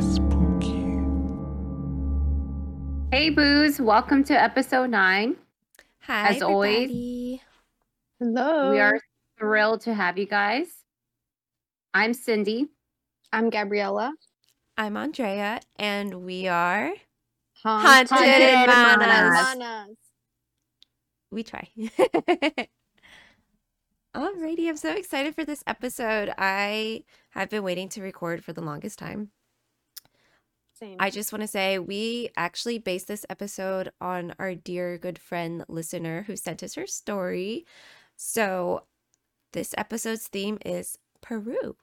Spooky. Hey, Boos. Welcome to episode nine. Hi, As always- Hello. We are thrilled to have you guys. I'm Cindy. I'm Gabriella. I'm Andrea, and we are. Haunted Haunted Hermanas. Hermanas. We try. Alrighty, I'm so excited for this episode. I have been waiting to record for the longest time. Same. I just want to say we actually based this episode on our dear good friend listener who sent us her story. So this episode's theme is Peru.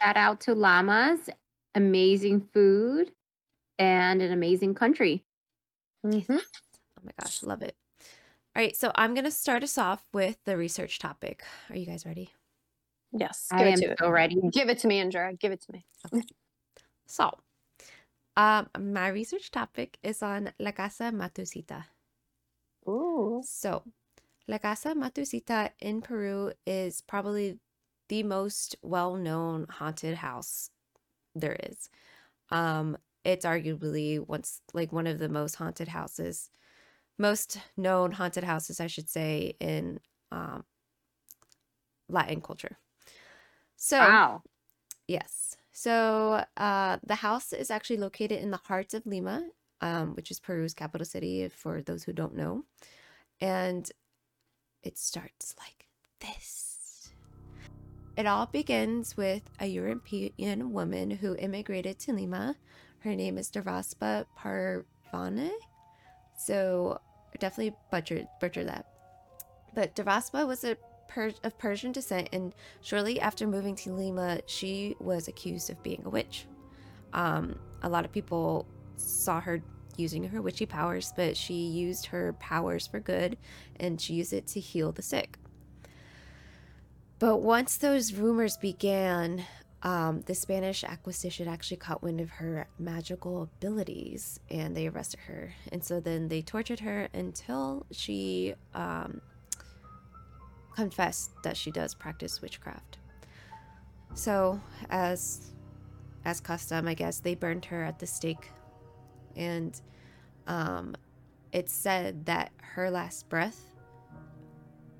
Shout out to llamas, amazing food, and an amazing country. Mhm. Oh my gosh, love it. All right, so I'm going to start us off with the research topic. Are you guys ready? Yes. I Give am it to so ready. Give it to me, Andrea. Give it to me. So, um, my research topic is on La Casa Matusita. Ooh. So, La Casa Matusita in Peru is probably the most well-known haunted house there is. Um, it's arguably once like one of the most haunted houses, most known haunted houses, I should say, in um, Latin culture. So, Wow. Yes. So uh, the house is actually located in the heart of Lima, um, which is Peru's capital city, for those who don't know. And it starts like this. It all begins with a European woman who immigrated to Lima. Her name is Dervaspa Parvane. So definitely butchered, that. But Dervaspa was a per- of Persian descent, and shortly after moving to Lima, she was accused of being a witch. Um, a lot of people saw her using her witchy powers, but she used her powers for good, and she used it to heal the sick. But once those rumors began, um, the Spanish acquisition actually caught wind of her magical abilities and they arrested her. And so then they tortured her until she um, confessed that she does practice witchcraft. So, as as custom, I guess they burned her at the stake, and um, it's said that her last breath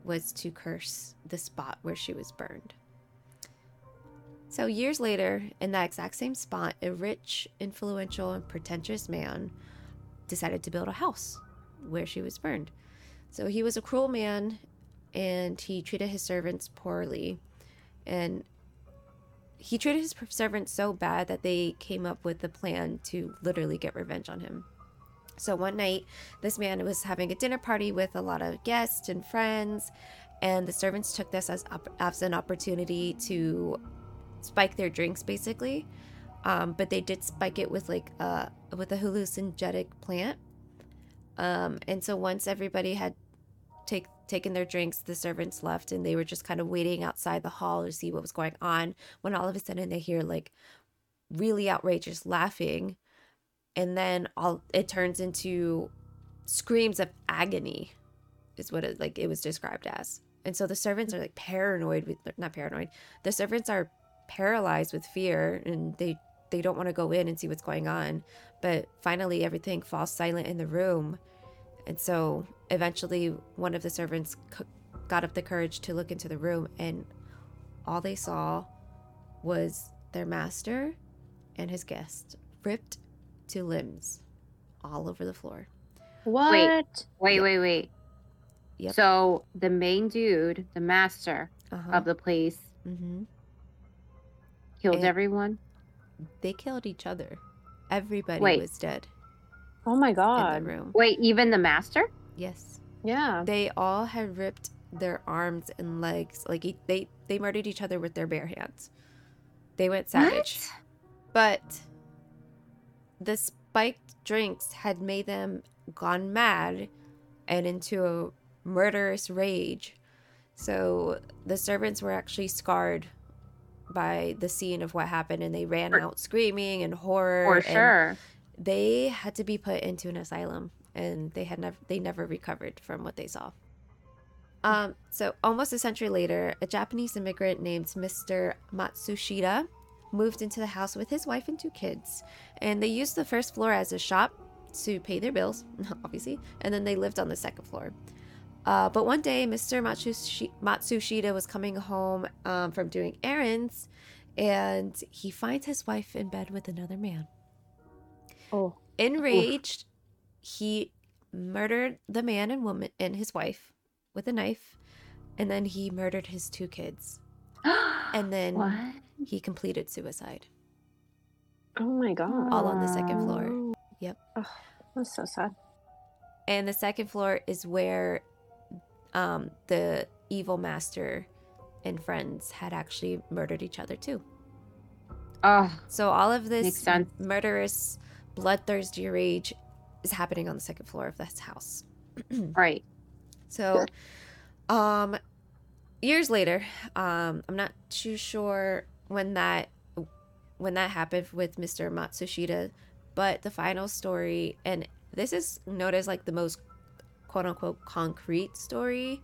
was to curse the spot where she was burned. So years later, in that exact same spot, a rich, influential, and pretentious man decided to build a house where she was burned. So he was a cruel man and he treated his servants poorly and he treated his servants so bad that they came up with a plan to literally get revenge on him so one night this man was having a dinner party with a lot of guests and friends and the servants took this as, op- as an opportunity to spike their drinks basically. Um, but they did spike it with like uh with a hallucinogenic plant. Um, and so once everybody had take taken their drinks the servants left and they were just kind of waiting outside the hall to see what was going on when all of a sudden they hear like really outrageous laughing. And then all it turns into screams of agony is what it like it was described as. And so the servants are like paranoid with not paranoid. The servants are paralyzed with fear and they they don't want to go in and see what's going on but finally everything falls silent in the room and so eventually, one of the servants c- got up the courage to look into the room, and all they saw was their master and his guest ripped to limbs all over the floor. What? Wait, wait, wait. Yep. So the main dude, the master Uh-huh. of the place, hmm killed And- everyone. They killed each other. Everybody Wait. was dead Oh my in god. the room. Wait, even the master? Yes. Yeah. They all had ripped their arms and legs. Like they they murdered each other with their bare hands. They went savage. What? But the spiked drinks had made them gone mad and into a murderous rage. So the servants were actually scarred by the scene of what happened and they ran For- out screaming and horror. For and sure. They had to be put into an asylum and they had never they never recovered from what they saw. Um, so almost a century later, a Japanese immigrant named Mr. Matsushita moved into the house with his wife and two kids, and they used the first floor as a shop to pay their bills, obviously, and then they lived on the second floor. Uh, but one day, Mr. Matsushi- Matsushita was coming home um, from doing errands, and he finds his wife in bed with another man. Oh. Enraged, he murdered the man and woman and his wife with a knife, and then he murdered his two kids, and then what? he completed suicide. Oh my god. All on the second floor. Oh. Yep. Ugh, that's so sad. And the second floor is where um, the evil master and friends had actually murdered each other too. Oh, So all of this murderous, bloodthirsty rage is happening on the second floor of this house. right. So, um, years later, um, I'm not too sure when that when that happened with Mr. Matsushita, but the final story, and this is noted as like the most quote unquote concrete story,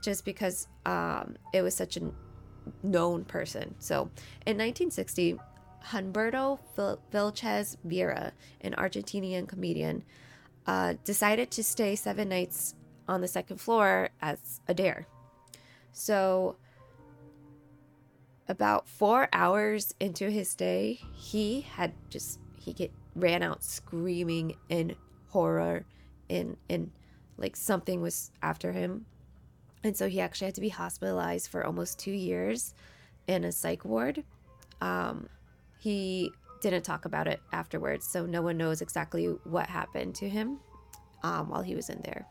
just because um, it was such a known person. So, in 1960, Humberto Vil- Vilches Vera, an Argentinian comedian, uh, decided to stay seven nights on the second floor as a dare. So, about four hours into his stay, he had just he get ran out screaming in horror, and and like something was after him, and so he actually had to be hospitalized for almost two years in a psych ward. Um, he didn't talk about it afterwards, so no one knows exactly what happened to him um, while he was in there.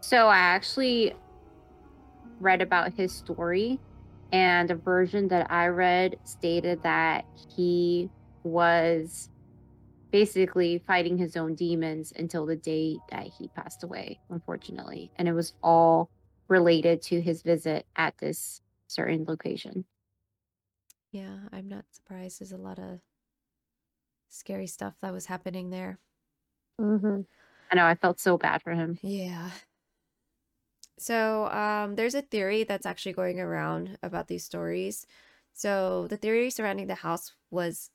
So I actually read about his story, and a version that I read stated that he was basically fighting his own demons until the day that he passed away, unfortunately. And it was all related to his visit at this certain location. Yeah, I'm not surprised. There's a lot of scary stuff that was happening there. Mm-hmm. I know I felt so bad for him. Yeah. So, um, there's a theory that's actually going around about these stories. So, the theory surrounding the house was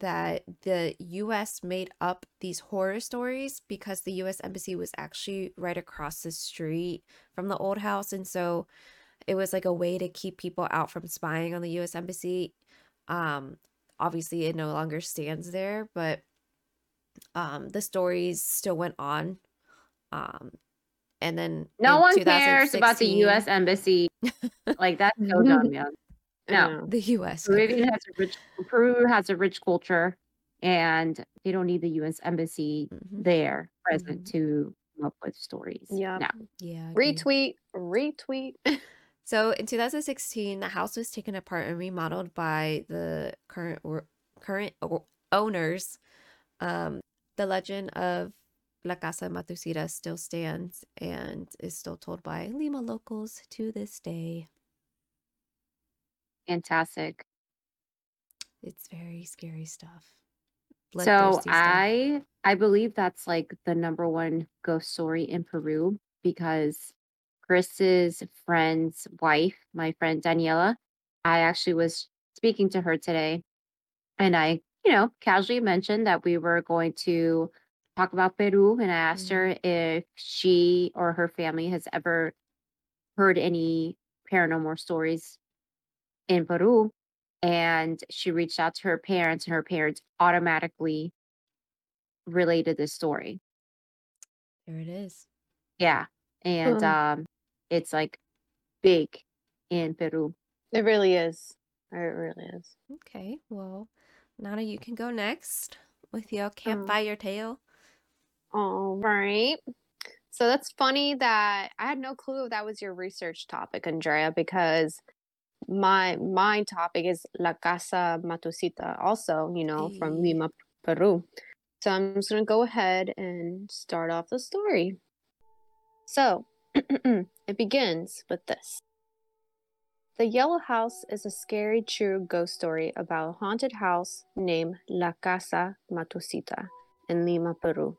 that the US made up these horror stories because the US embassy was actually right across the street from the old house. And so it was like a way to keep people out from spying on the US embassy. Um, obviously, it no longer stands there, but um, the stories still went on. Um, and then No one cares about the U.S. embassy. like that's so dumb, man. No. The US. Peruvian has a rich Peru has a rich culture, and they don't need the U.S. embassy Mhm. there present Mhm. to come up with stories. Yeah. No. Yeah. Retweet, retweet. So in 2016, the house was taken apart and remodeled by the current current owners. Um, the legend of La Casa Matusita still stands and is still told by Lima locals to this day. Fantastic. It's very scary stuff. So stuff. I I believe that's like the number one ghost story in Peru because Chris's friend's wife, my friend Daniela, I actually was speaking to her today and I, you know, casually mentioned that we were going to talk about Peru and I asked mm-hmm. her if she or her family has ever heard any paranormal stories in Peru and she reached out to her parents and her parents automatically related this story there it is. yeah and Hmm. um it's like big in peru It really is. It really is. Okay, well, Nana, you can go next with your Um, campfire tale. All right. So that's funny that I had no clue that was your research topic, Andrea, because my my topic is La Casa Matusita, also, you know, from Lima, Peru. So I'm just gonna go ahead and start off the story. So it begins with this. The Yellow House is a scary true ghost story about a haunted house named La Casa Matusita in Lima, Peru.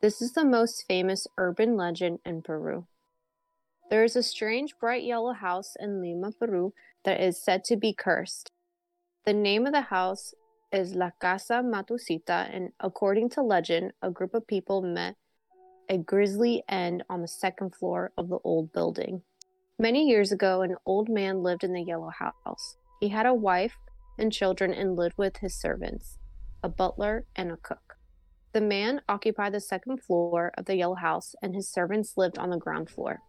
This is the most famous urban legend in Peru. There is a strange bright yellow house in Lima, Peru that is said to be cursed. The name of the house is La Casa Matusita, and according to legend, a group of people met a grisly end on the second floor of the old building. Many years ago, an old man lived in the yellow house. He had a wife and children and lived with his servants, a butler, and a cook. The man occupied the second floor of the yellow house, and his servants lived on the ground floor.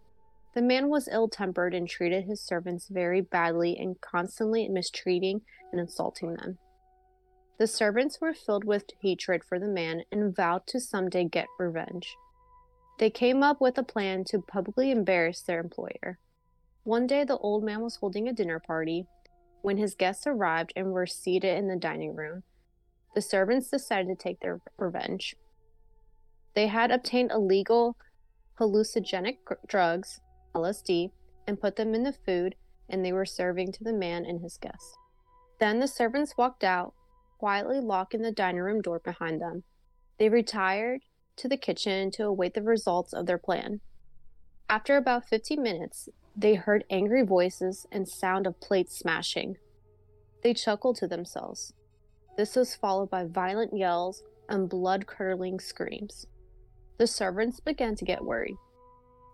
The man was ill tempered and treated his servants very badly and constantly mistreating and insulting them. The servants were filled with hatred for the man and vowed to someday get revenge. They came up with a plan to publicly embarrass their employer. One day, the old man was holding a dinner party. When his guests arrived and were seated in the dining room, the servants decided to take their revenge. They had obtained illegal hallucinogenic drugs, LSD, and put them in the food, and they were serving to the man and his guests. Then the servants walked out, quietly locking the dining room door behind them. They retired to the kitchen to await the results of their plan. After about 15 minutes, they heard angry voices and sound of plates smashing. They chuckled to themselves. This was followed by violent yells and blood curdling screams. The servants began to get worried.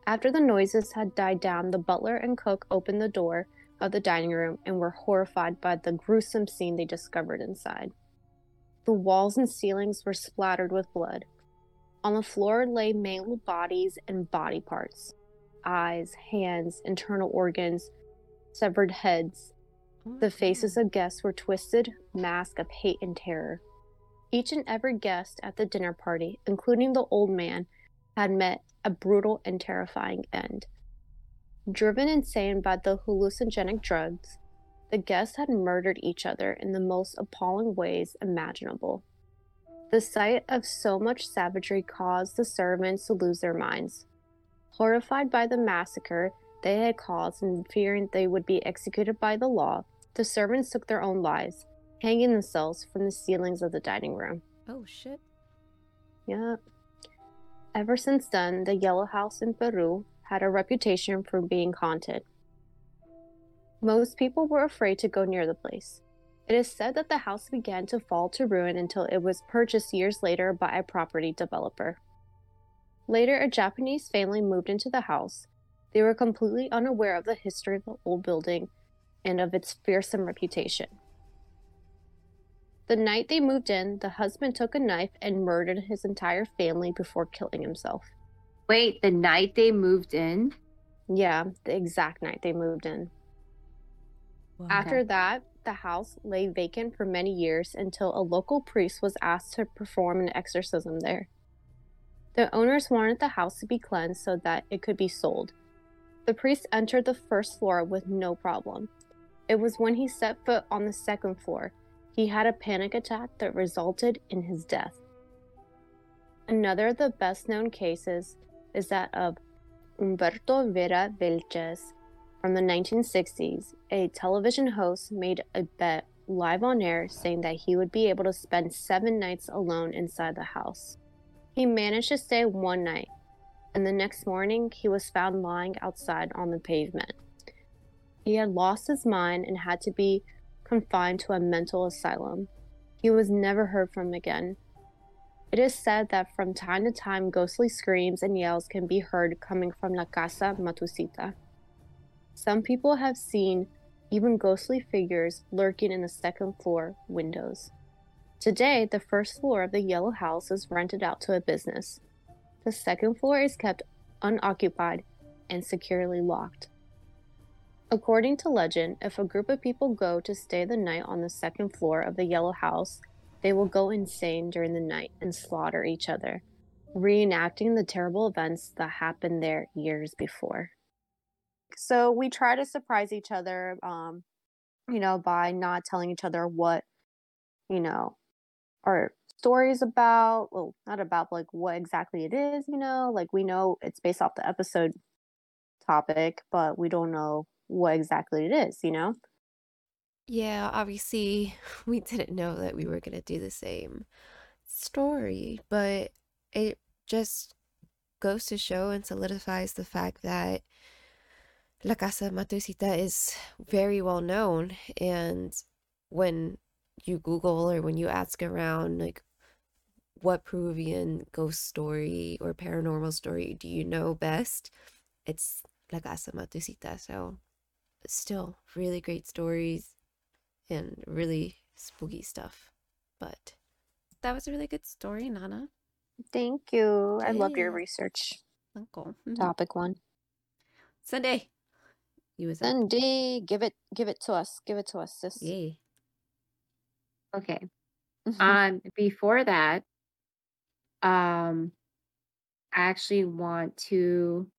After the noises had died down, the butler and cook opened the door of the dining room and were horrified by the gruesome scene they discovered inside. The walls and ceilings were splattered with blood. On the floor lay mangled bodies and body parts eyes, hands, internal organs, severed heads, the faces of guests were twisted masks of hate and terror. Each and every guest at the dinner party, including the old man, had met a brutal and terrifying end. Driven insane by the hallucinogenic drugs, the guests had murdered each other in the most appalling ways imaginable. The sight of so much savagery caused the servants to lose their minds. Horrified by the massacre they had caused and fearing they would be executed by the law, the servants took their own lives, hanging themselves from the ceilings of the dining room. Oh, shit. Yep. Ever since then, the Yellow House in Peru had a reputation for being haunted. Most people were afraid to go near the place. It is said that the house began to fall to ruin until it was purchased years later by a property developer. Later, a Japanese family moved into the house. They were completely unaware of the history of the old building and of its fearsome reputation. The night they moved in, the husband took a knife and murdered his entire family before killing himself. Wait, the night they moved in? Yeah, the exact night they moved in. Wow. After that, the house lay vacant for many years until a local priest was asked to perform an exorcism there. The owners wanted the house to be cleansed so that it could be sold. The priest entered the first floor with no problem. It was when he set foot on the second floor. He had a panic attack that resulted in his death. Another of the best known cases is that of Humberto Vera Vilches from the 1960s. A television host made a bet live on air saying that he would be able to spend seven nights alone inside the house. He managed to stay one night, and the next morning he was found lying outside on the pavement. He had lost his mind and had to be confined to a mental asylum. He was never heard from again. It is said that from time to time ghostly screams and yells can be heard coming from La Casa Matusita. Some people have seen even ghostly figures lurking in the second floor windows. Today, the first floor of the yellow house is rented out to a business. The second floor is kept unoccupied and securely locked. According to legend, if a group of people go to stay the night on the second floor of the Yellow House, they will go insane during the night and slaughter each other, reenacting the terrible events that happened there years before. So we try to surprise each other, um, you know, by not telling each other what, you know, our story is about. Well, not about like what exactly it is, you know, like we know it's based off the episode topic, but we don't know what exactly it is, you know? Yeah, obviously, we didn't know that we were going to do the same story, but it just goes to show and solidifies the fact that La Casa Matusita is very well known and when you Google or when you ask around, like, what Peruvian ghost story or paranormal story do you know best? It's La Casa Matusita. So, still really great stories and really spooky stuff. But that was a really good story, Nana. Thank you. I love your research Uncle. Mhm. topic one. Cindy. You was up. Give it give it to us. Give it to us, sis. Yeah. Okay. Um, before that, um, I actually want to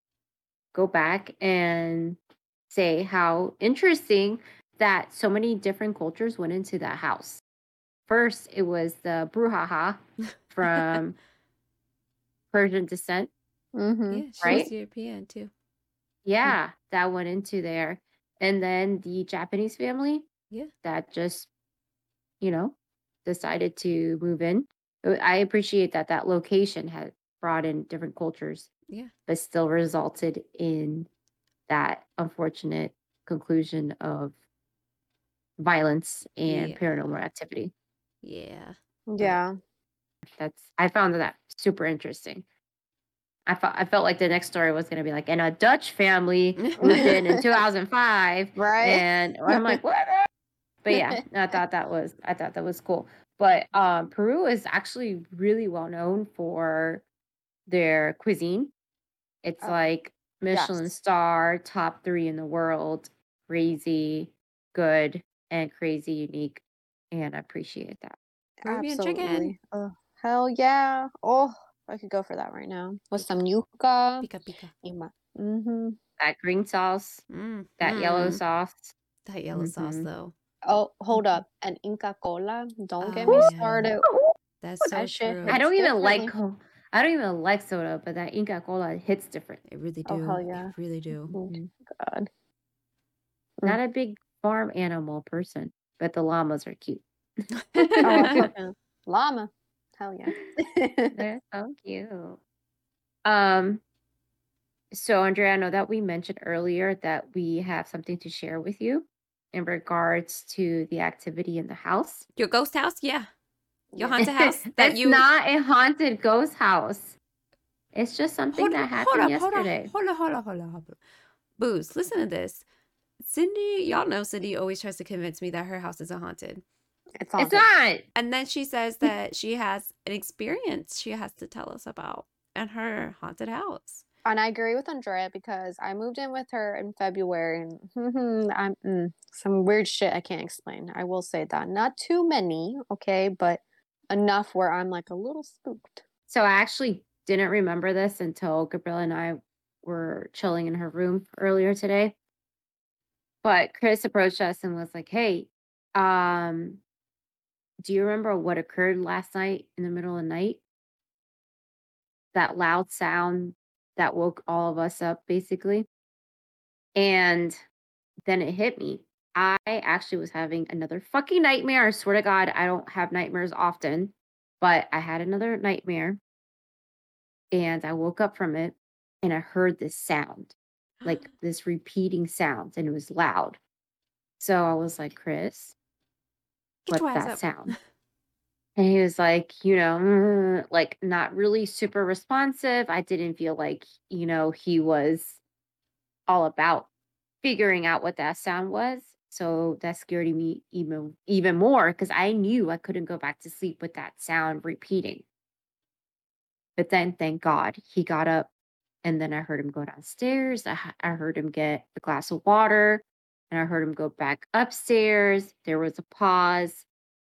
go back and say how interesting that so many different cultures went into that house. First, it was the bruja from Persian descent. mm-hmm. Yeah, she Right? was European too. Yeah, that went into there. And then the Japanese family Yeah. that just, you know, decided to move in. Uh, I appreciate that that location had brought in different cultures, Yeah. but still resulted in that unfortunate conclusion of violence and Yeah. paranormal activity. Yeah. Yeah. That's I found that super interesting. I felt I felt like the next story was going to be like, and a Dutch family moved in in 2005, Right? and I'm like, what? But yeah, I thought that was I thought that was cool. But um, Peru is actually really well known for their cuisine. It's Oh, like Michelin yes. star, top three in the world, crazy good and crazy unique, and I appreciate that. Peruvian chicken. Absolutely. Oh, hell yeah. Oh, I could go for that right now. With some yuca. Pika pika. Mm-hmm. That green sauce, Mm. that yellow mm. sauce. That yellow sauce Mhm. though. Oh, hold up. And Inca Cola. Don't get Oh, me yeah. started. That's so shit true. hits I don't even like differently. Co- I don't even like soda, but that Inca Cola hits different. It really do. Oh, hell yeah. It really do. Oh. God. Not a big farm animal person, but the llamas are cute. Oh, llama. Hell yeah. They're so cute. Um, so Andrea, I know that we mentioned earlier that we have something to share with you in regards to the activity in the house. Your ghost house? Yeah. Your haunted house that you not a haunted ghost house. It's just something hold, that happened hold up, yesterday. hold up, hold up, hold up, hold up. Boos, listen to this. Cindy, y'all know Cindy always tries to convince me that her house isn't haunted. It's It's not. And then she says that she has an experience she has to tell us about in her haunted house. And I agree with Andrea because I moved in with her in February and I'm mm, some weird shit I can't explain. I will say that. Not too many, okay, but enough where I'm like a little spooked. So I actually didn't remember this until Gabriella and I were chilling in her room earlier today. But Chris approached us and was like, "Hey, um, do you remember what occurred last night in the middle of the night? That loud sound that woke all of us up, basically." And then it hit me. I actually was having another fucking nightmare. I swear to God, I don't have nightmares often, but I had another nightmare and I woke up from it and I heard this sound, like this repeating sound, and it was loud. So I was like, Chris, what's that up. sound? And he was like, you know, "Mm," like not really super responsive. I didn't feel like, you know, he was all about figuring out what that sound was. So that scared me even even more because I knew I couldn't go back to sleep with that sound repeating. But then, thank God, he got up, and then I heard him go downstairs. I, I heard him get a glass of water, and I heard him go back upstairs. There was a pause,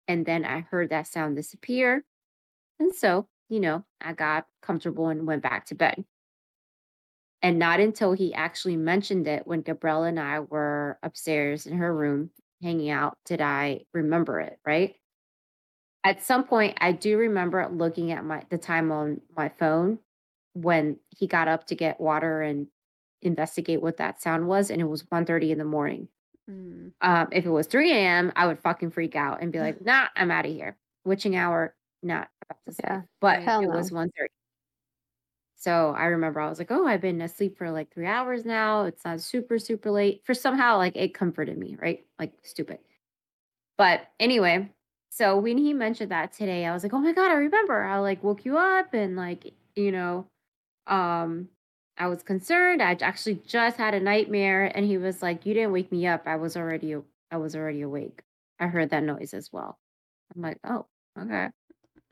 and then I heard that sound disappear. And so, you know, I got comfortable and went back to bed. And not until he actually mentioned it when Gabriella and I were upstairs in her room hanging out did I remember it, right? At some point I do remember looking at my the time on my phone when he got up to get water and investigate what that sound was and it was 1:30 in the morning. Mm. Um, if it was 3 a.m., I would fucking freak out and be like, nah, I'm out of here. Witching hour, not about to say. Yeah. But Hell it no. was 1:30. So I remember I was like, oh, I've been asleep for like three hours now. It's not super, super late. For somehow, like it comforted me, right? Like stupid. But anyway, so when he mentioned that today, I was like, "Oh my god, I remember. I like woke you up and like, you know, um I was concerned. I actually just had a nightmare and he was like, "You didn't wake me up. I was already I was already awake. I heard that noise as well." I'm like, "Oh, okay."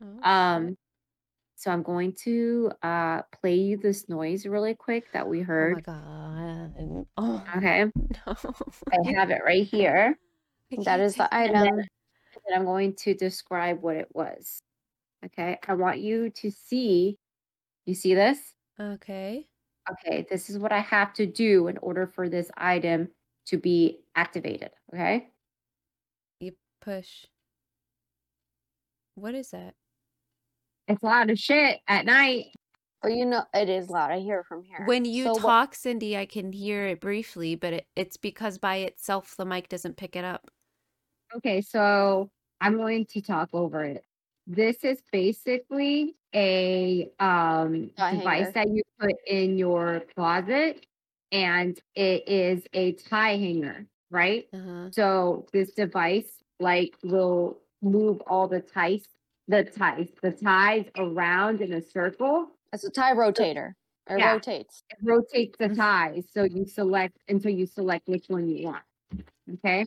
Oh, Um. So I'm going to uh play you this noise really quick that we Oh my heard. god. Oh Okay. no. I have it right here. That is the take And then, item. and then I'm going to describe what it was. Okay. I want you to see. You see this? Okay. Okay. This is what I have to do in order for this item to be activated. Okay. You push. What is that? It's a lot of shit at night. But you know, it is loud. I hear it from here. When you So what? talk, Cindy, I can hear it briefly, but it, it's because by itself the mic doesn't pick it up. Okay. So I'm going to talk over it. This is basically a um, device hanger. that you put in your closet, and it is a tie hanger, right? Uh-huh. So this device like will move all the ties, the ties, the ties around in a circle. It's a tie rotator. It Yeah. rotates. It rotates the Mhm. ties, so you select until you select which one you want. Okay.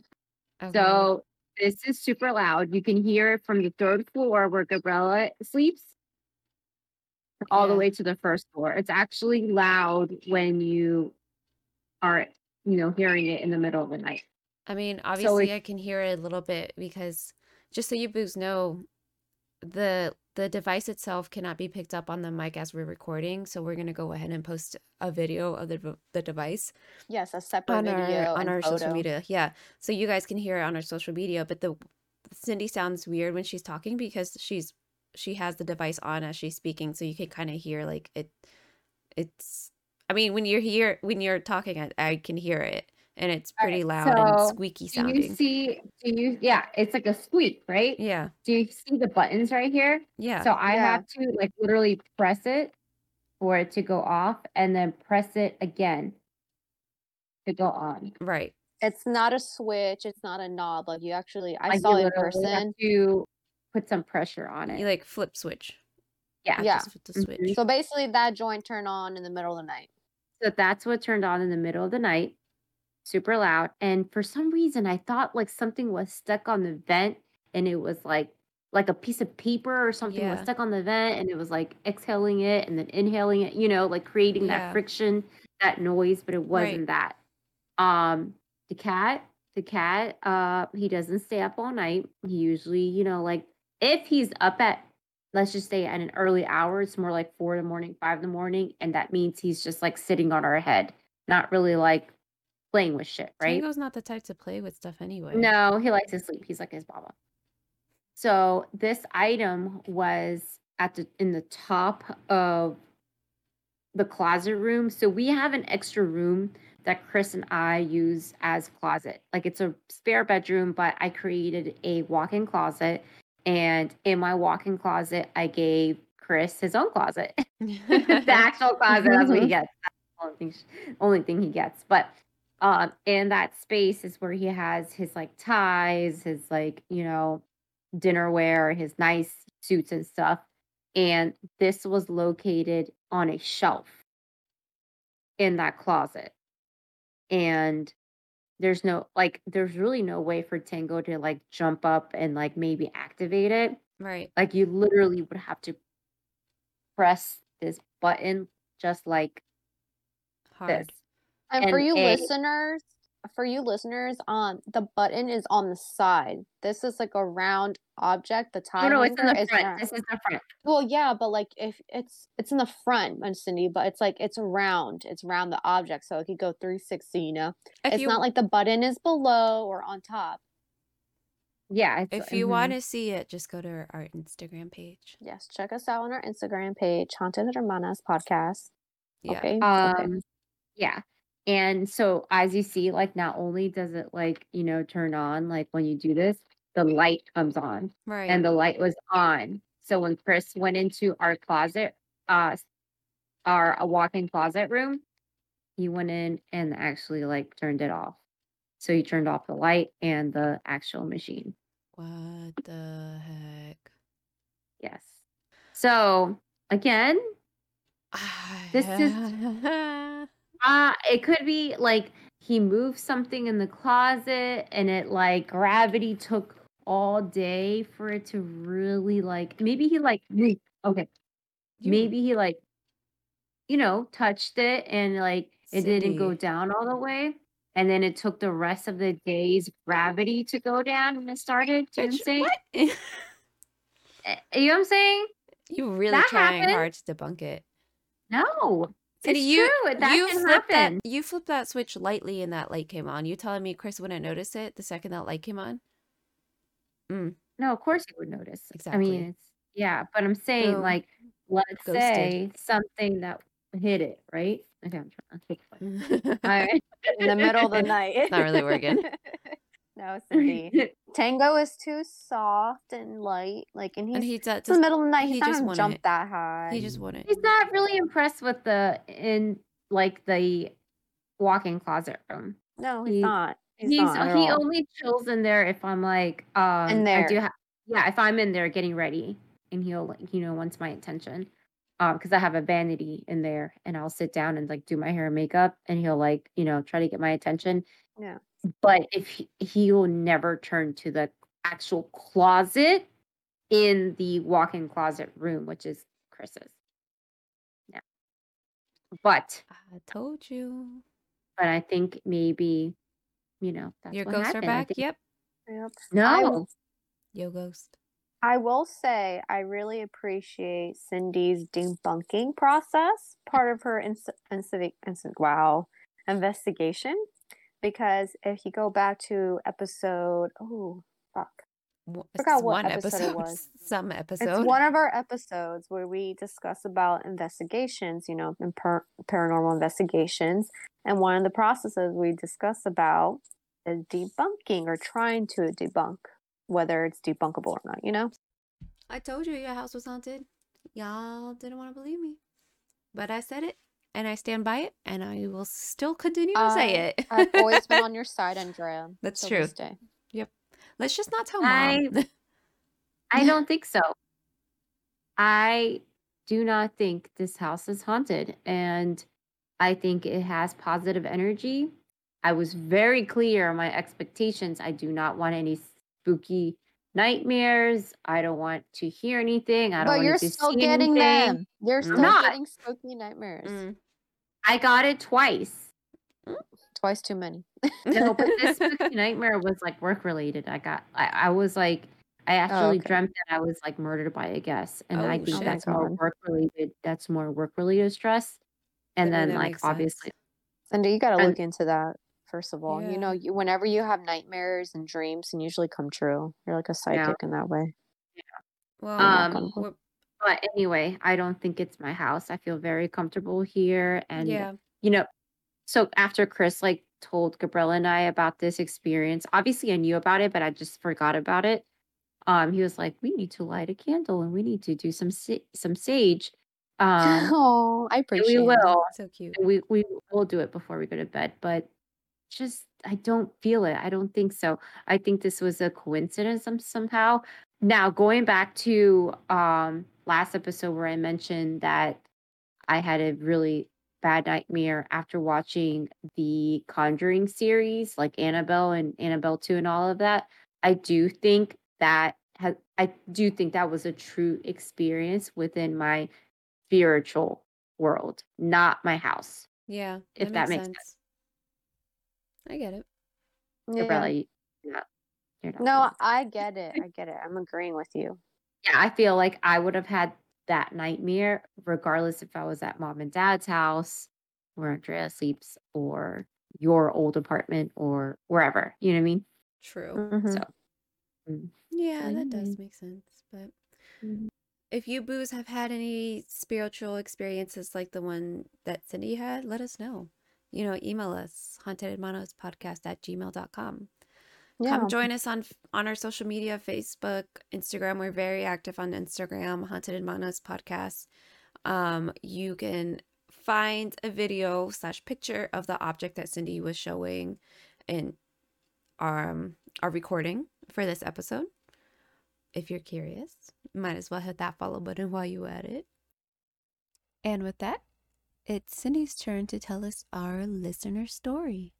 Okay. So this is super loud. You can hear it from the third floor where Gabriella sleeps all the way to the first floor. It's actually loud when you are, you know, hearing it in the middle of the night. I mean, obviously it, I can hear it a little bit because just so you boos know, the the device itself cannot be picked up on the mic as we're recording, so we're gonna go ahead and post a video of the the device Yes, a separate on video our on our social media. Yeah, so you guys can hear it on our social media. But the Cindy sounds weird when she's talking because she's she has the device on as she's speaking, so you can kind of hear like it. It's I mean when you're here when you're talking, I, I can hear it, and it's pretty right. loud and squeaky squeaky do you see? Do you? Yeah, it's like a squeak, right? Yeah, Do you see the buttons right here? yeah. So I Yeah. have to like literally press it for it to go off, and then press it again to go on. Right. It's not a switch. It's not a knob. Like you actually, I Like saw you it in literally have person. to put some pressure on it. You it. like flip switch. Yeah. Yeah. Just flip the Mhm. switch. So basically, that joint turned on in the middle of the night. So that's what turned on in the middle of the night, super loud. And for some reason, I thought like something was stuck on the vent, and it was like like a piece of paper or something was stuck on the vent, and it was like exhaling it and then inhaling it. You know, like creating that friction, that noise, but it wasn't that. Um, the cat, the cat, uh, he doesn't stay up all night. He usually, you know, like if he's up at let's just say at an early hour, it's more like four in the morning, five in the morning, and that means he's just like sitting on our head, not really like playing with shit, right? Tango's not the type to play with stuff anyway. No, he likes to sleep. He's like his mama. So this item was at the in the top of the closet room. So we have an extra room that Chris and I use as closet. Like it's a spare bedroom, but I created a walk-in closet. And in my walk-in closet, I gave Chris his own closet. the actual closet, that's what he gets. That's the only thing, only thing he gets. But um, in that space is where he has his like ties, his like, you know, dinnerware, his nice suits and stuff. And this was located on a shelf in that closet. And there's no like there's really no way for Tango to like jump up and like maybe activate it. right. Like you literally would have to press this button just like this. Hard. And, for you a- listeners, for you listeners, um, the button is on the side. This is like a round object. The tie No, no, it's in the is front. round. This is the front. Well, yeah, but like if it's it's in the front, Miss Cindy, but it's like it's round. It's round the object, so it could go 360. You know, If it's you not like the button is below or on top. Yeah. It's, if you mhm. want to see it, just go to our, our Instagram page. Yes, check us out on our Instagram page, Haunted Hermanas Podcast. Yeah. Okay. okay. Um, yeah. And so as you see, like not only does it like, you know, turn on, like when you do this, the light comes on Right. and the light was on. So when Chris went into our closet, uh our a walk-in closet room, he went in and actually like turned it off. So he turned off the light and the actual machine. What the heck? Yes. So again, This is- uh it could be like he moved something in the closet and it like gravity took all day for it to really like maybe he like okay. Maybe he like you know, touched it and like it didn't go down all the way. And then it took the rest of the day's gravity to go down and it started. Do you know what I'm Bitch, saying? what? Eh, You know what I'm saying? you really That trying happened. hard to debunk it. No. Cindy, it's you true. That you can happen. that you flipped that switch lightly and that light came on. You telling me Chris wouldn't notice it the second that light came on? Mm. No, of course you would notice. Exactly. I mean, it's yeah, but I'm saying Boom. like, let's Ghosted. say something that hit it, right? Okay, I'm trying to think. of it. All right. in the middle of the night. It's not really working. no, Cindy. Tango is too soft and light. Like, and he's and he does, it's in the middle of the night. he He's not just gonna jump it. that high. he just wouldn't. He's not really impressed with the in like the walk-in closet room. no, he's he- not. He's, He's not he all. only chills in there if I'm like um I there. do ha- yeah if I'm in there getting ready and he'll like you know wants my attention um because I have a vanity in there and I'll sit down and like do my hair and makeup and he'll like you know try to get my attention Yeah. but if he, he will never turn to the actual closet in the walk-in closet room which is Chris's yeah but I told you. but I think maybe you know that's Your what ghosts are happened. I back. think- Yep. Yep. no Yo ghost. I will say I really appreciate Cindy's debunking process, part of her ins- inci- inci- wow investigation, because if you go back to episode, oh fuck, Wha- Forgot it's what one episode it was. Some episode. it's one of our episodes where we discuss about investigations, you know, and par- paranormal investigations, and one of the processes we discuss about is debunking or trying to debunk whether it's debunkable or not. You know. I told you your house was haunted. Y'all didn't want to believe me. But I said it and I stand by it and I will still continue to say it. I've always been on your side, Andrea. That's true. this day. Let's just not tell I- mom. I don't think so. I do not think this house is haunted and I think it has positive energy. I was very clear on my expectations. I do not want any spooky nightmares. I don't want to hear anything. I don't But want you're to still getting anything. them. You're still not. getting spooky nightmares. Mm. I got it twice. Twice too many. No, but this spooky nightmare was like work related. I got I, I was like I actually okay. dreamt that I was like murdered by a guest. And I Oh, think shit. that's Oh more work related. That's more work related stress. And I then like obviously Cindy, you got to look into that. First of all, you know, you, whenever you have nightmares and dreams, and usually come true. You're like a psychic in that way. Yeah. Well, Um, but anyway, I don't think it's my house. I feel very comfortable here. And yeah. you know, so after Chris like told Gabriella and I about this experience, obviously I knew about it, but I just forgot about it. Um, he was like, "We need to light a candle and we need to do some sa- some sage." Um, oh, I appreciate. we it. will. So cute. We we will do it before we go to bed, but just I don't feel it. I don't think so. I think this was a coincidence somehow. Now going back to um last episode where I mentioned that I had a really bad nightmare after watching the Conjuring series, like Annabelle and Annabelle 2 and all of that. I do think that has I do think that was a true experience within my spiritual world, not my house. Yeah. if that makes sense. I get it. Yeah. Gabriella, you- you're not, you're not No, I get it. I get it. I'm agreeing with you. yeah, I feel like I would have had that nightmare regardless if I was at mom and dad's house where Andrea sleeps or your old apartment or wherever. You know what I mean? True. Mhm. So mm, Yeah, that does Mm. make sense. But Mhm. if you boos have had any spiritual experiences like the one that Cindy had, let us know. You know, email us hauntedhermanaspodcast at gmail.com. Yeah. Come join us on on our social media, Facebook, Instagram. We're very active on Instagram, Haunted Hermanas Podcast. Um, you can find a video slash picture of the object that Cindy was showing in our, um, our recording for this episode. if you're curious, might as well hit that follow button while you're at it. And with that, it's Cindy's turn to tell us our listener story.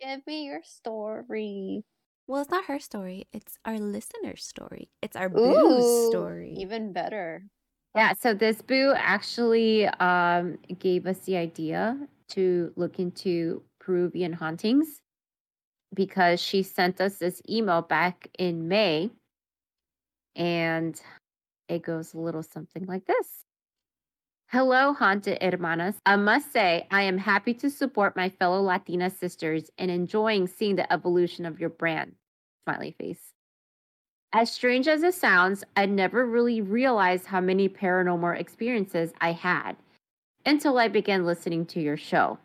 Give me your story. Well, it's not her story, it's our listener's story. It's our boo's story. Even better. Yeah, so this boo actually um, gave us the idea to look into Peruvian hauntings because she sent us this email back in May. And it goes a little something like this Hello, haunted hermanas. I must say, I am happy to support my fellow Latina sisters and enjoying seeing the evolution of your brand. Smiley face. As strange as it sounds, I never really realized how many paranormal experiences I had until I began listening to your show.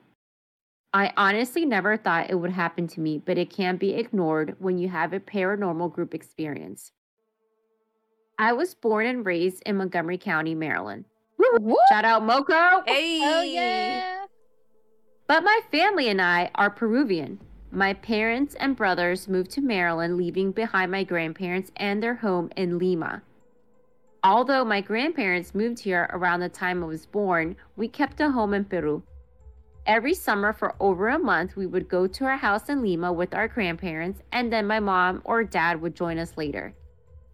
I honestly never thought it would happen to me, but it can't be ignored when you have a paranormal group experience. I was born and raised in Montgomery County, Maryland. Woo! Shout out Moco! Hey! Oh yeah. But my family and I are Peruvian. My parents and brothers moved to Maryland, leaving behind my grandparents and their home in Lima. Although my grandparents moved here around the time I was born, we kept a home in Peru. Every summer for over a month, we would go to our house in Lima with our grandparents, and then my mom or dad would join us later.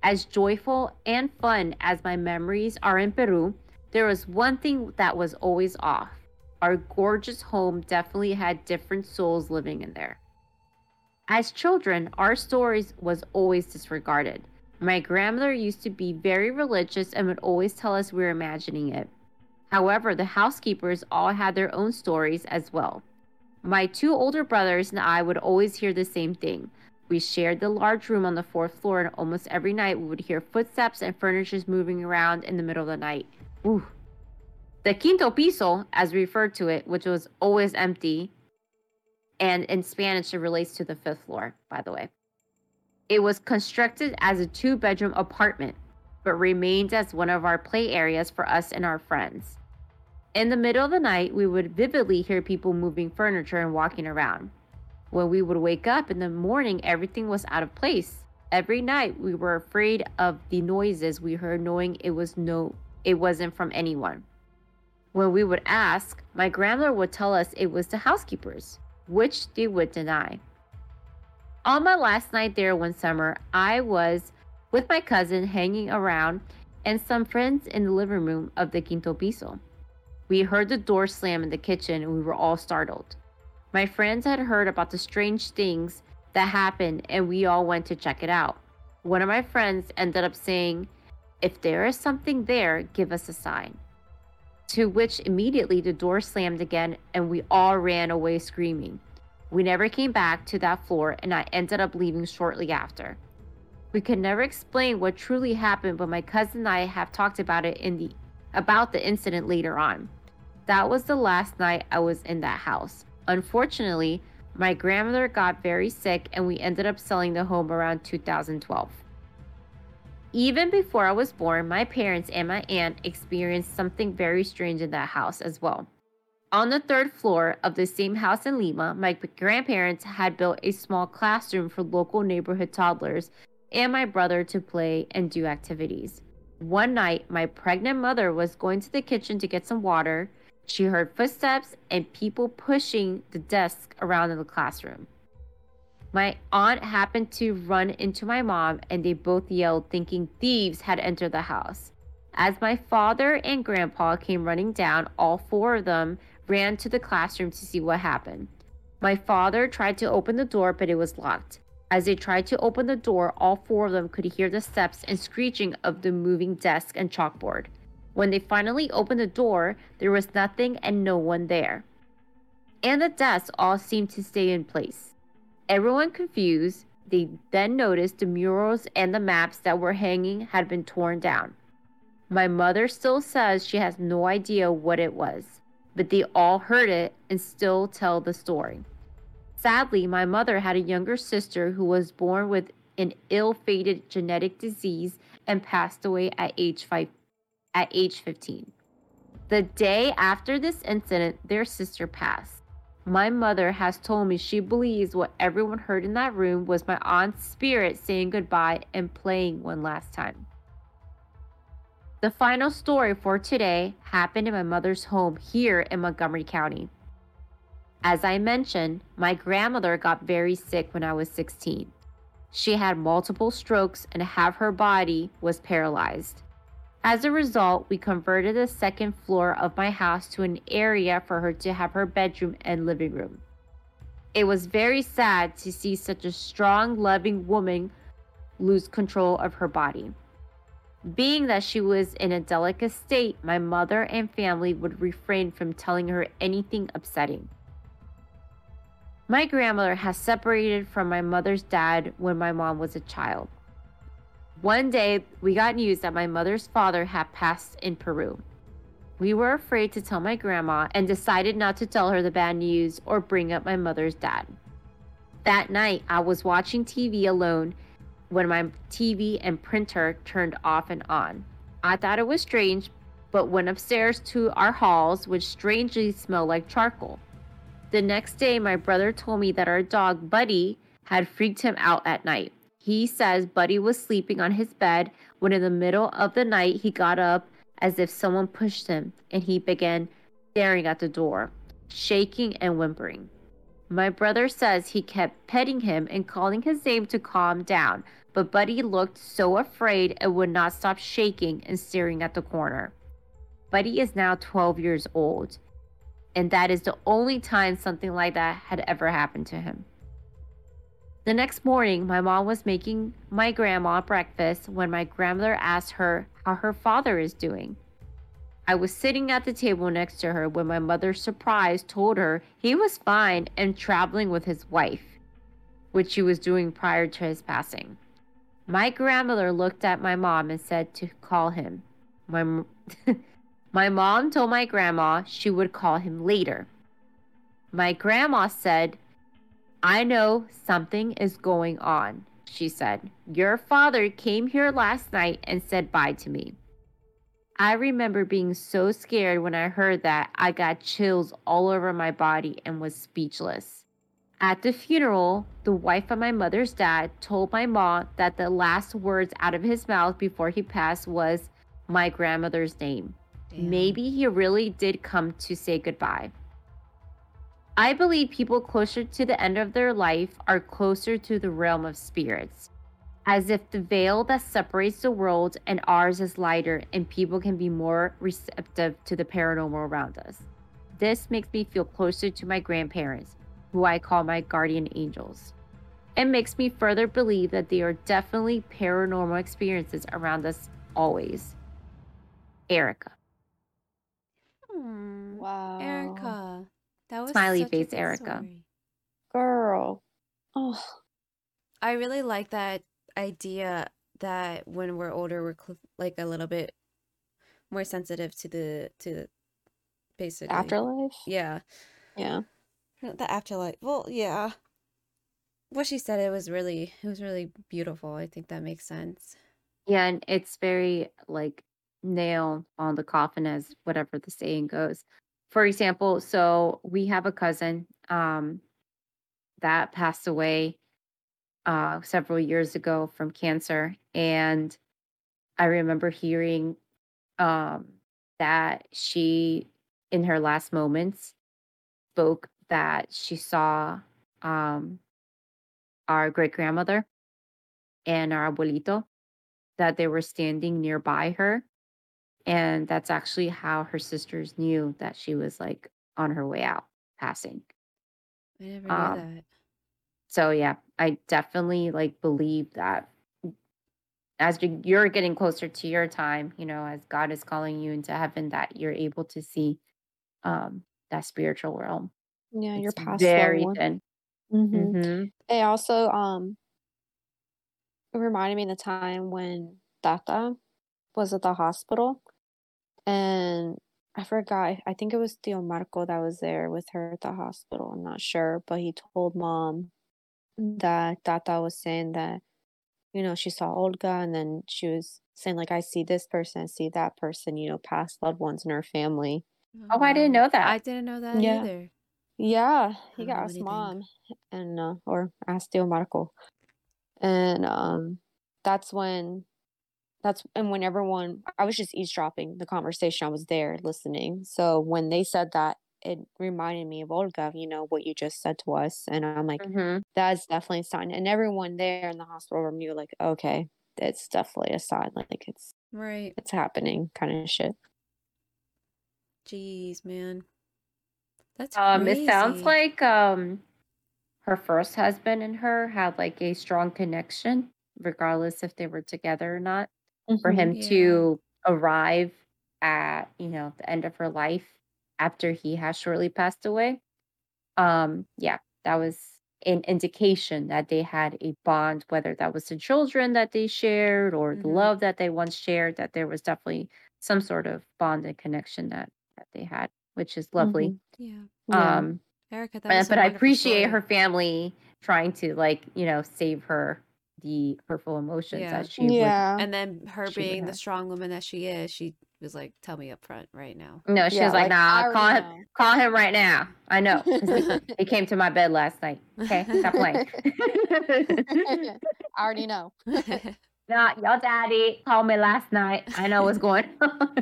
As joyful and fun as my memories are in Peru, there was one thing that was always off. Our gorgeous home definitely had different souls living in there. As children, our stories was always disregarded. My grandmother used to be very religious and would always tell us we were imagining it. However, the housekeepers all had their own stories as well. My two older brothers and I would always hear the same thing. We shared the large room on the fourth floor, and almost every night we would hear footsteps and furniture moving around in the middle of the night. Ooh. The quinto piso, as referred to it, which was always empty, and in Spanish it relates to the fifth floor, by the way. It was constructed as a two bedroom apartment, but remained as one of our play areas for us and our friends. In the middle of the night, we would vividly hear people moving furniture and walking around. When we would wake up in the morning, everything was out of place. Every night, we were afraid of the noises we heard, knowing it was no, it wasn't from anyone. When we would ask, my grandmother would tell us it was the housekeepers, which they would deny. On my last night there one summer, I was with my cousin hanging around and some friends in the living room of the quinto piso. We heard the door slam in the kitchen and we were all startled. My friends had heard about the strange things that happened and we all went to check it out. One of my friends ended up saying, If there is something there, give us a sign. To which immediately the door slammed again and we all ran away screaming. We never came back to that floor and I ended up leaving shortly after. We could never explain what truly happened, but my cousin and I have talked about it in the about the incident later on. That was the last night I was in that house. Unfortunately, my grandmother got very sick and we ended up selling the home around 2012. Even before I was born, my parents and my aunt experienced something very strange in that house as well. On the third floor of the same house in Lima, my grandparents had built a small classroom for local neighborhood toddlers and my brother to play and do activities. One night, my pregnant mother was going to the kitchen to get some water. She heard footsteps and people pushing the desk around in the classroom. My aunt happened to run into my mom and they both yelled, thinking thieves had entered the house. As my father and grandpa came running down, all four of them ran to the classroom to see what happened. My father tried to open the door, but it was locked. As they tried to open the door, all four of them could hear the steps and screeching of the moving desk and chalkboard. When they finally opened the door, there was nothing and no one there. And the desks all seemed to stay in place. Everyone confused, they then noticed the murals and the maps that were hanging had been torn down. My mother still says she has no idea what it was, but they all heard it and still tell the story. Sadly, my mother had a younger sister who was born with an ill-fated genetic disease and passed away at age 5 at age 15. The day after this incident, their sister passed. My mother has told me she believes what everyone heard in that room was my aunt's spirit saying goodbye and playing one last time. The final story for today happened in my mother's home here in Montgomery County. As I mentioned, my grandmother got very sick when I was 16. She had multiple strokes and half her body was paralyzed. As a result, we converted the second floor of my house to an area for her to have her bedroom and living room. It was very sad to see such a strong, loving woman lose control of her body. Being that she was in a delicate state, my mother and family would refrain from telling her anything upsetting. My grandmother has separated from my mother's dad when my mom was a child. One day, we got news that my mother's father had passed in Peru. We were afraid to tell my grandma and decided not to tell her the bad news or bring up my mother's dad. That night, I was watching TV alone when my TV and printer turned off and on. I thought it was strange, but went upstairs to our halls, which strangely smelled like charcoal. The next day, my brother told me that our dog, Buddy, had freaked him out at night. He says Buddy was sleeping on his bed when, in the middle of the night, he got up as if someone pushed him and he began staring at the door, shaking and whimpering. My brother says he kept petting him and calling his name to calm down, but Buddy looked so afraid and would not stop shaking and staring at the corner. Buddy is now 12 years old, and that is the only time something like that had ever happened to him. The next morning, my mom was making my grandma breakfast when my grandmother asked her how her father is doing. I was sitting at the table next to her when my mother, surprised, told her he was fine and traveling with his wife, which he was doing prior to his passing. My grandmother looked at my mom and said to call him. My, my mom told my grandma she would call him later. My grandma said, I know something is going on, she said. Your father came here last night and said bye to me. I remember being so scared when I heard that I got chills all over my body and was speechless. At the funeral, the wife of my mother's dad told my mom that the last words out of his mouth before he passed was my grandmother's name. Damn. Maybe he really did come to say goodbye. I believe people closer to the end of their life are closer to the realm of spirits as if the veil that separates the world and ours is lighter and people can be more receptive to the paranormal around us. This makes me feel closer to my grandparents, who I call my guardian angels. It makes me further believe that there are definitely paranormal experiences around us always. Erica. Hmm. Wow. Erica. That was smiley face Erica. Story. Girl. Oh. I really like that idea that when we're older we're cl- like a little bit more sensitive to the to basically afterlife yeah yeah the afterlife well yeah what she said it was really it was really beautiful i think that makes sense yeah and it's very like nail on the coffin as whatever the saying goes for example so we have a cousin um that passed away uh, several years ago from cancer. And I remember hearing um, that she, in her last moments, spoke that she saw um, our great grandmother and our abuelito, that they were standing nearby her. And that's actually how her sisters knew that she was like on her way out, passing. I never knew um, that. So yeah, I definitely like believe that as you're getting closer to your time, you know, as God is calling you into heaven, that you're able to see um that spiritual realm. Yeah, your past very thin. Mm-hmm. Mm-hmm. It also um it reminded me of the time when Tata was at the hospital and I forgot. I think it was Tío Marco that was there with her at the hospital. I'm not sure, but he told mom that Tata was saying that, you know, she saw Olga and then she was saying, like, I see this person, I see that person, you know, past loved ones in her family. Oh, I didn't know that. I didn't know that yeah. either. Yeah, he got know asked anything. mom and uh, or asked Tío Marco, and um, that's when that's and when everyone I was just eavesdropping the conversation. I was there listening. So when they said that, it reminded me of Olga. You know what you just said to us, and I'm like, Mhm. that's definitely a sign. And everyone there in the hospital room knew, like, okay, it's definitely a sign. Like it's Right. it's happening, kind of shit. Jeez, man. That's Um, it sounds like um her first husband and her had like a strong connection, regardless if they were together or not. For Mhm. him Yeah. to arrive at, you know, the end of her life after he has shortly passed away. Um, yeah, that was an indication that they had a bond, whether that was the children that they shared or the Mhm. love that they once shared, that there was definitely some sort of bond and connection that that they had, which is lovely. Mhm. Yeah. Yeah. Um, Erica, that uh, was a but I appreciate story. her family trying to like, you know, save her the hurtful emotions Yeah. that she would yeah. And then her being the strong woman that she is, she was like, "Tell me up front right now." No, she Yeah, was like, like I nah, call already him call him right now. I know." he, he came to my bed last night. Okay, stop playing. I already know. no, your daddy called me last night. I know what's going on.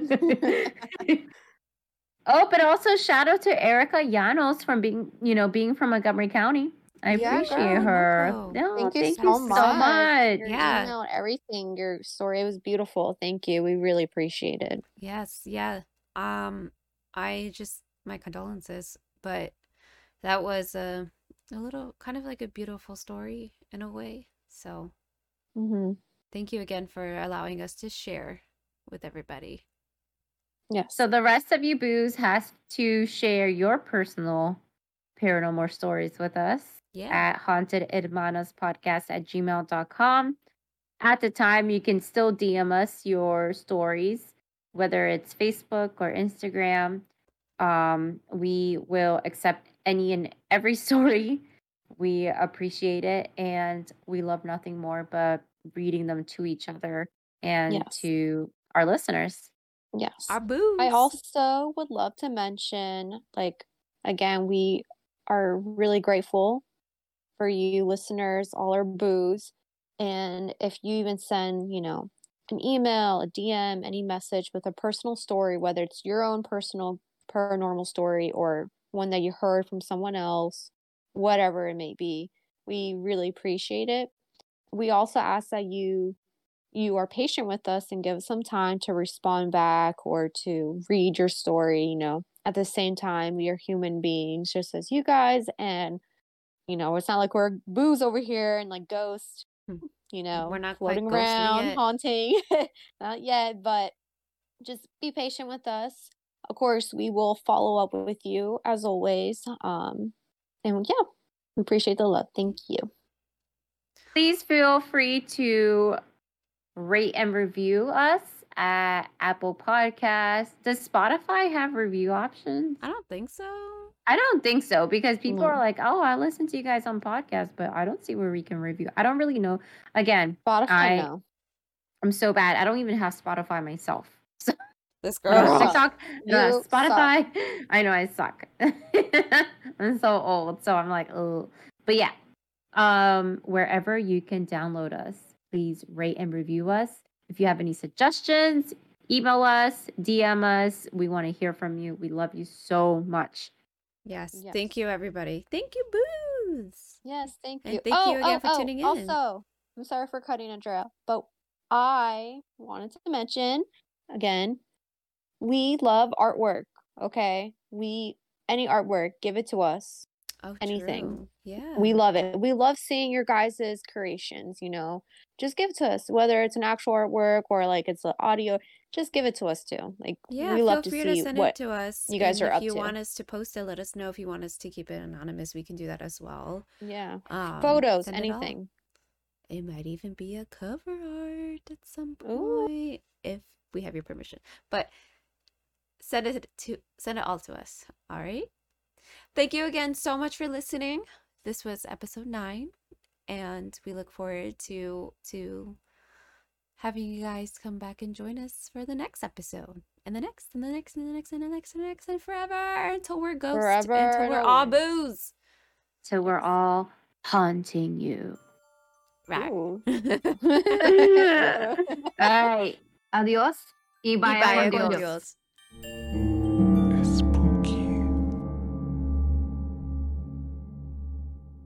oh, but also shout out to Erica Llanos from being, you know, being from Montgomery County. I Yeah, appreciate girl, her. loco. No, Thank you thank so you so much. much. Your Yeah. email everything, your story was beautiful. Thank you. We really appreciate it. Yes, yeah. Um, I just my condolences, but that was a a little kind of like a beautiful story in a way. So Mm-hmm. thank you again for allowing us to share with everybody. Yes. So the rest of you boos has to share your personal paranormal stories with us Yeah. at haunted podcast at gmail.com. At the time, you can still DM us your stories, whether it's Facebook or Instagram. Um, we will accept any and every story. We appreciate it, and we love nothing more but reading them to each other and Yes. to our listeners. yes. Our boos. I also would love to mention, like, again, we are really grateful for you listeners, all our boos. And if you even send, you know, an email, a DM, any message with a personal story, whether it's your own personal paranormal story or one that you heard from someone else, whatever it may be, we really appreciate it. We also ask that you you are patient with us and give us some time to respond back or to read your story, you know. At the same time, we are human beings just as you guys and you know, it's not like we're boos over here and like ghosts, Hmm. you know, We're not floating around, yet. haunting. not yet, but just be patient with us. Of course, we will follow up with you as always. Um and yeah, we appreciate the love. Thank you. Please feel free to rate and review us at Apple Podcasts. Does Spotify have review options? I don't think so. I don't think so because people No. are like, "Oh, I listen to you guys on podcast, but I don't see where we can review." I don't really know. Again, Spotify, I- no. I'm so bad. I don't even have Spotify myself. So This Girl. suck. TikTok, no, You suck. Spotify. I know I suck. I'm so old, so I'm like, oh. But yeah, um, wherever you can download us, please rate and review us. If you have any suggestions, email us, DM us. We want to hear from you. We love you so much. Yes. Yes. Thank you, everybody. Thank you, boos. Yes, thank you. And you. thank oh, you again oh, for oh, tuning in. Also, I'm sorry for cutting Andrea, but I wanted to mention again, we love artwork. Okay, we any artwork, give it to us. Oh, anything. true. Yeah. We love it. We love seeing your guys' creations. You know, just give it to us, whether it's an actual artwork or like it's an audio. Just give it to us too. Like Yeah, we feel love to free see to send what it to us. you guys and are if up you to. want us to post it, let us know. If you want us to keep it anonymous, we can do that as well. yeah Um, photos, send it anything. It might even be a cover art at some Ooh. point if we have your permission. But send it to send it all to us. All right. Thank you again so much for listening. This was episode 9 and we look forward to to having you guys come back and join us for the next episode. and the next, and the next, and the next, and the next, and the next, and forever until we're ghosts, Forever until we're and all always. boos. So we're all haunting you. Right. All right. Adios. Y Y vaya vaya con con Dios. Dios.